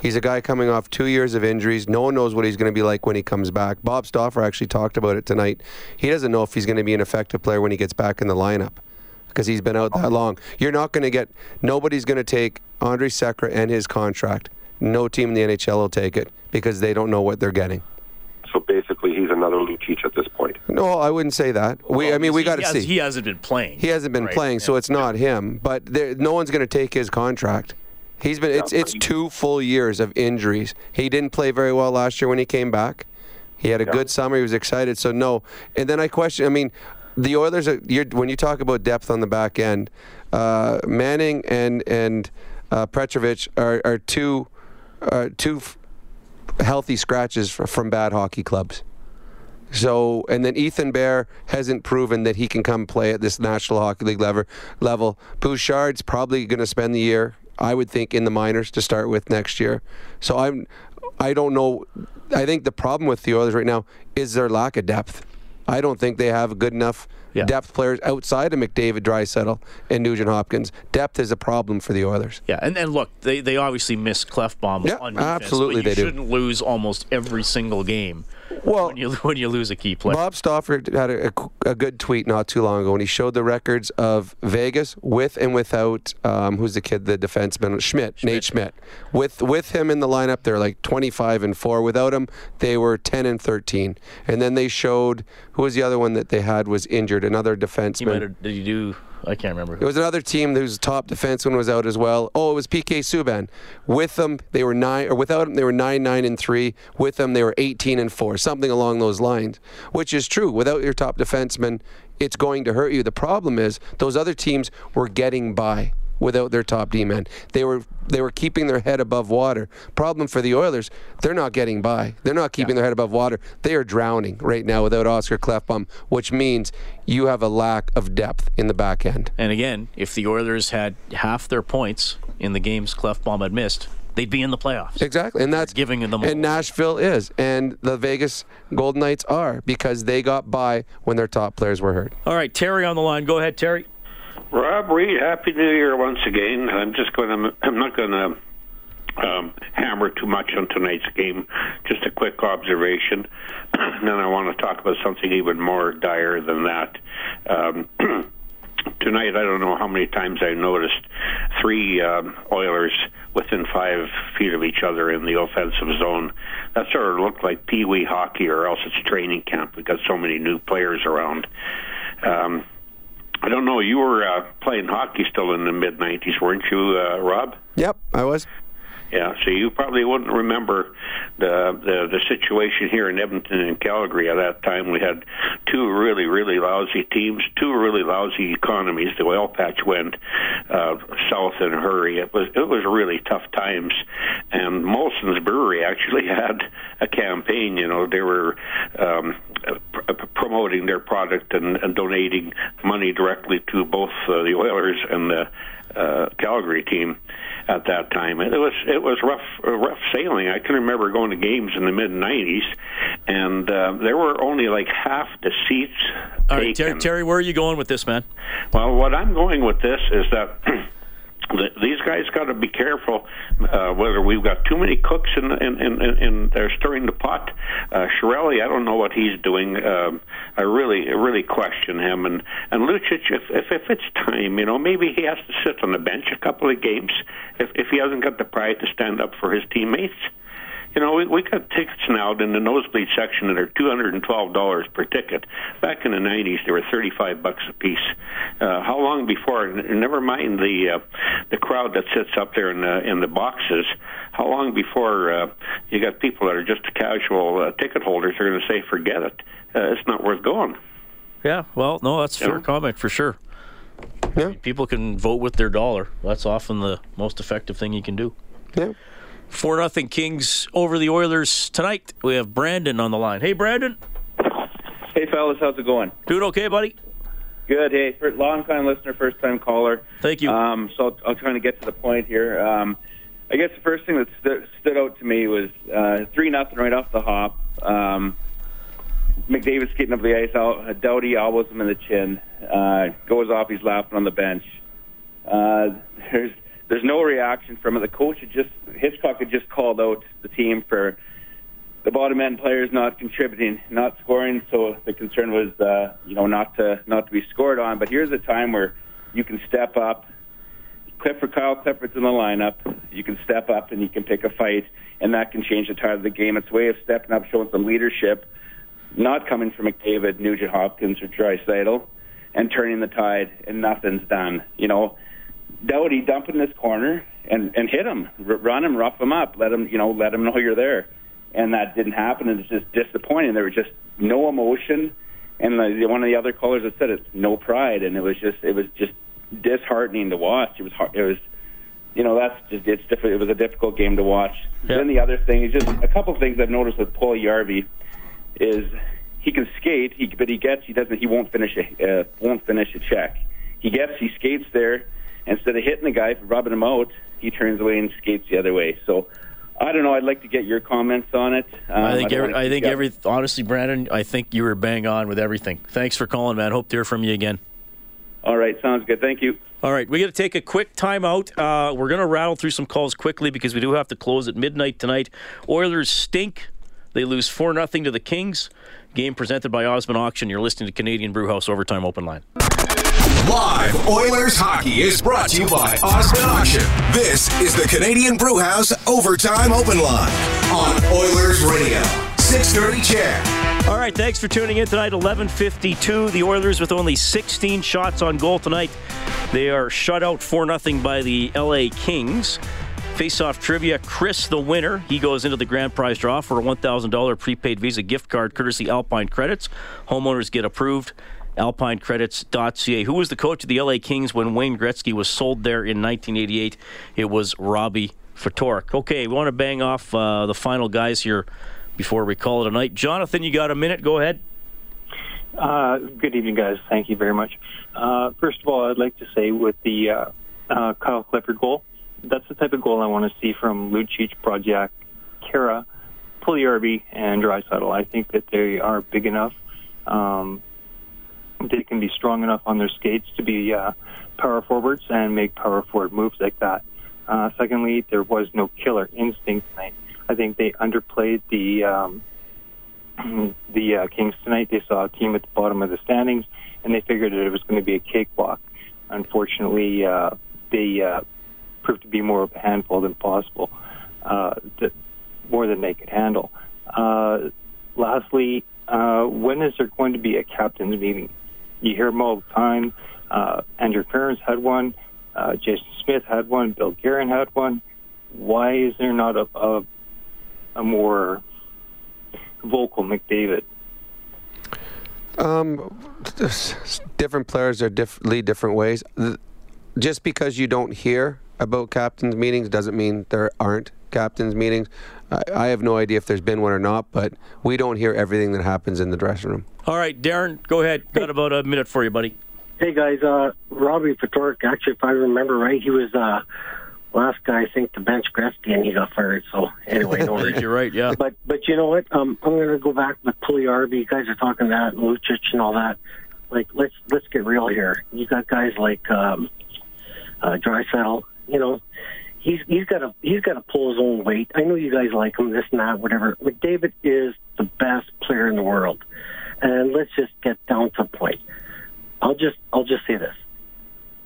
He's a guy coming off two years of injuries. No one knows what he's going to be like when he comes back. Bob Stauffer actually talked about it tonight. He doesn't know if he's going to be an effective player when he gets back in the lineup because he's been out that long. You're not going to get, nobody's going to take Andrej Sekera and his contract. No team in the NHL will take it because they don't know what they're getting. So basically, he's another Lucic at this point. No, I wouldn't say that. We, well, I mean, we got to see. He hasn't been playing. He hasn't been right. playing, yeah. so it's not him. But there, no one's going to take his contract. He's been it's it's two full years of injuries. He didn't play very well last year when he came back. He had a Yeah. good summer. He was excited. So no. And then I question. I mean, the Oilers. Are, when you talk about depth on the back end, uh, Manning and and uh, Petrovic are are two uh, two f- healthy scratches fr- from bad hockey clubs. So, and then Ethan Bear hasn't proven that he can come play at this National Hockey League level. Level. Bouchard's probably going to spend the year, I would think, in the minors to start with next year. So I'm, I don't know. I think the problem with the Oilers right now is their lack of depth. I don't think they have good enough Yeah. Depth players outside of McDavid, Draisaitl, and Nugent Hopkins. Depth is a problem for the Oilers. Yeah, and, and look, they, they obviously miss Klefbom Yeah, on defense, absolutely they shouldn't lose almost every single game well, when you when you lose a key player. Bob Stauffer had a, a, a good tweet not too long ago when he showed the records of Vegas with and without um, who's the kid, the defenseman Schmidt, Nate Schmidt. With with him in the lineup, they're like 25 and four. Without him, they were 10 and 13. And then they showed who was the other one that they had was injured, another He might defenseman. have, did you do? I can't remember. It was another team whose top defenseman was out as well. Oh, it was PK Subban. With them, they were nine, or without him, they were nine, nine, and three. With them, they were 18 and four, something along those lines, which is true. Without your top defenseman, it's going to hurt you. The problem is those other teams were getting by without their top D man. They were they were keeping their head above water. Problem for the Oilers, they're not getting by. They're not keeping their head above water. They are drowning right now without Oscar Klefbom, which means you have a lack of depth in the back end. And again, if the Oilers had half their points in the games Klefbom had missed, they'd be in the playoffs. Exactly, and that's giving them. and Nashville is, and the Vegas Golden Knights are because they got by when their top players were hurt. All right, Terry on the line. Go ahead, Terry. Rob Reed, Happy New Year once again. I'm just going to, I'm not going to um, hammer too much on tonight's game. Just a quick observation. and then I want to talk about something even more dire than that. Um, tonight, I don't know how many times I noticed three um, Oilers within five feet of each other in the offensive zone. That sort of looked like Pee Wee hockey, or else it's training camp. We got so many new players around. Um, I don't know. You were uh, playing hockey still in the mid '90s, weren't you, uh, Rob? Yep, I was. Yeah, so you probably wouldn't remember the, the the situation here in Edmonton and Calgary at that time. We had two really really lousy teams, two really lousy economies. The oil patch went uh, south in a hurry. It was it was really tough times, and Molson's Brewery actually had a campaign. You know, they were. Um, promoting their product and, and donating money directly to both uh, the Oilers and the uh, Calgary team at that time. It was it was rough uh, rough sailing. I can remember going to games in the mid '90s, and uh, there were only like half the seats All right, Terry, where are you going with this, man? Well, what I'm going with this is that. th- These guys got to be careful uh, whether we've got too many cooks in in in, in, they're stirring the pot. Uh, Chiarelli, I don't know what he's doing. Um, I really really question him. And and Lucic, if, if if it's time, you know, maybe he has to sit on the bench a couple of games if if he hasn't got the pride to stand up for his teammates. You know, we, we got tickets now in the nosebleed section that are two hundred and twelve dollars per ticket. Back in the nineties, they were thirty-five bucks a piece. Uh, how long before? Never mind the uh, the crowd that sits up there in the in the boxes. How long before uh, you got people that are just casual uh, ticket holders are going to say, "Forget it, uh, it's not worth going." Yeah, well, no, that's a fair Yeah. comment for sure. Yeah. People can vote with their dollar. That's often the most effective thing you can do. Yeah. Four nothing Kings over the Oilers tonight. We have Brandon on the line. Hey, Brandon. Hey, fellas, how's it going? Doing okay, buddy? Good. Hey, for long time listener, first time caller. Thank you. Um, so I'll, I'll try to get to the point here. Um, I guess the first thing that stu- stood out to me was uh, three nothing right off the hop. Um, McDavid skating up the ice, out, Doughty elbows him in the chin, uh, goes off. He's laughing on the bench. Uh, there's there's no reaction from it. The coach had just Hitchcock had just called out the team for the bottom end players not contributing, not scoring. So the concern was, uh, you know, not to not to be scored on. But here's a time where you can step up. Clifford, Kyle Clifford's in the lineup. You can step up and you can pick a fight, and that can change the tide of the game. It's a way of stepping up, showing some leadership, not coming from McDavid, Nugent Hopkins, or Draisaitl, and turning the tide, and nothing's done. You know, Doughty dump in this corner and and hit him, R- run him, rough him up, let him, you know, let him know you're there, and that didn't happen. And it's just disappointing. There was just no emotion, and the, one of the other callers had said it, no pride, and it was just it was just disheartening to watch. It was hard. It was, you know, that's just it's difficult. It was a difficult game to watch. Then the other thing is just a couple of things I've noticed with Puljujarvi is he can skate, he, but he gets he doesn't he won't finish a uh, won't finish a check. He gets he skates there instead of hitting the guy rubbing him out, he turns away and skates the other way. So I don't know. I'd like to get your comments on it. Um, I think don't every, I think every honestly, Brandon, I think you were bang on with everything. Thanks for calling, man. Hope to hear from you again. All right, sounds good. Thank you. All right, we got to take a quick timeout. Uh, we're going to rattle through some calls quickly because we do have to close at midnight tonight. Oilers stink. They lose 4 0 to the Kings. Game presented by Osmond Auction. You're listening to Canadian Brewhouse Overtime Open Line. Live Oilers hockey is brought to you by Osmond Auction. This is the Canadian Brewhouse Overtime Open Line on Oilers Radio. 630 CHED. All right, thanks for tuning in tonight. 11:52. The Oilers with only 16 shots on goal tonight. They are shut out 4 0 by the LA Kings. Face-off trivia: Chris, the winner, he goes into the grand prize draw for a $1,000 prepaid Visa gift card, courtesy Alpine Credits. Homeowners get approved. AlpineCredits.ca. Who was the coach of the LA Kings when Wayne Gretzky was sold there in 1988? It was Robbie Ftorek. Okay, we want to bang off uh, the final guys here before we call it a night. Jonathan, you got a minute? Go ahead. Uh, good evening, guys. Thank you very much. Uh, first of all, I'd like to say with the uh, uh, Kyle Clifford goal, that's the type of goal I want to see from Lucic, Project, Khaira, Puljujarvi, and Draisaitl. I think that they are big enough. Um, they can be strong enough on their skates to be uh, power forwards and make power forward moves like that. Uh, secondly, there was no killer instinct tonight. I think they underplayed the um, the uh, Kings tonight. They saw a team at the bottom of the standings, and they figured that it was going to be a cakewalk. Unfortunately, uh, they uh, proved to be more of a handful than possible, uh, more than they could handle. Uh, lastly, uh, when is there going to be a captain's meeting? You hear them all the time. Uh, Andrew Ference had one. Uh, Jason Smith had one. Bill Guerin had one. Why is there not a, a, a more vocal McDavid? Um, different players are diff- lead different ways. Just because you don't hear about captains' meetings doesn't mean there aren't captains' meetings. I, I have no idea if there's been one or not, but we don't hear everything that happens in the dressing room. All right, Darren, go ahead. Got about a minute for you, buddy. Hey guys, uh, Robbie Ftorek. Actually, if I remember right, he was uh, last guy I think to bench Gretzky, and he got fired. So anyway, no worries. you're right, yeah. But but you know what? Um, I'm going to go back with Puljujarvi. You guys are talking that and Lucic and all that. Like let's let's get real here. You got guys like um, uh, Draisaitl. You know, he's he's got to he's got to pull his own weight. I know you guys like him, this and that, whatever. McDavid is the best player in the world, and let's just get down to the point. I'll just I'll just say this.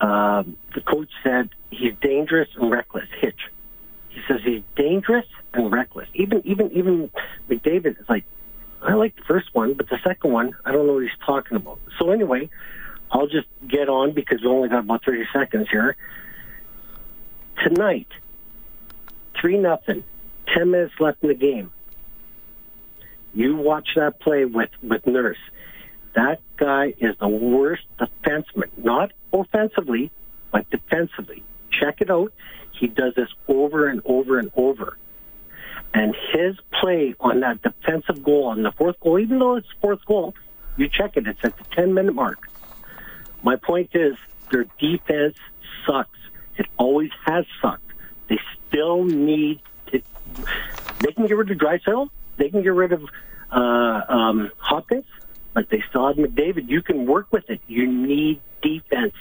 Um, the coach said he's dangerous and reckless. Hitch. He says he's dangerous and reckless. Even even even McDavid is like, I like the first one, but the second one, I don't know what he's talking about. So anyway, I'll just get on because we only got about thirty seconds here. Tonight, three nothing, ten minutes left in the game. You watch that play with with Nurse. That guy is the worst defenseman, not offensively, but defensively. Check it out. He does this over and over and over. And his play on that defensive goal, on the fourth goal, even though it's fourth goal, you check it, it's at the 10 minute mark. My point is, their defense sucks. It always has sucked. They still need to. They can get rid of Draisaitl. They can get rid of uh, um, Hopkins, but they still have McDavid. You can work with it. You need defense.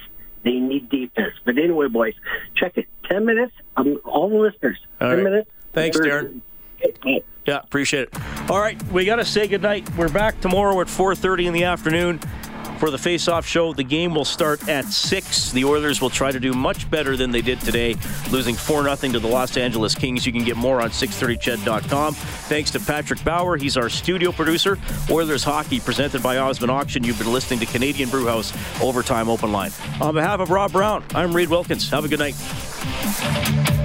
They need defense. But anyway, boys, check it. Ten minutes. Um, all the listeners. All ten right. minutes. Thanks, Darren. Yeah, appreciate it. All right, we got to say goodnight. We're back tomorrow at 4:30 in the afternoon for the face-off show. The game will start at 6. The Oilers will try to do much better than they did today, losing 4-0 to the Los Angeles Kings. You can get more on 630ched.com. Thanks to Patrick Bauer, he's our studio producer. Oilers hockey presented by Osmond Auction. You've been listening to Canadian Brewhouse Overtime Open Line. On behalf of Rob Brown, I'm Reed Wilkins. Have a good night.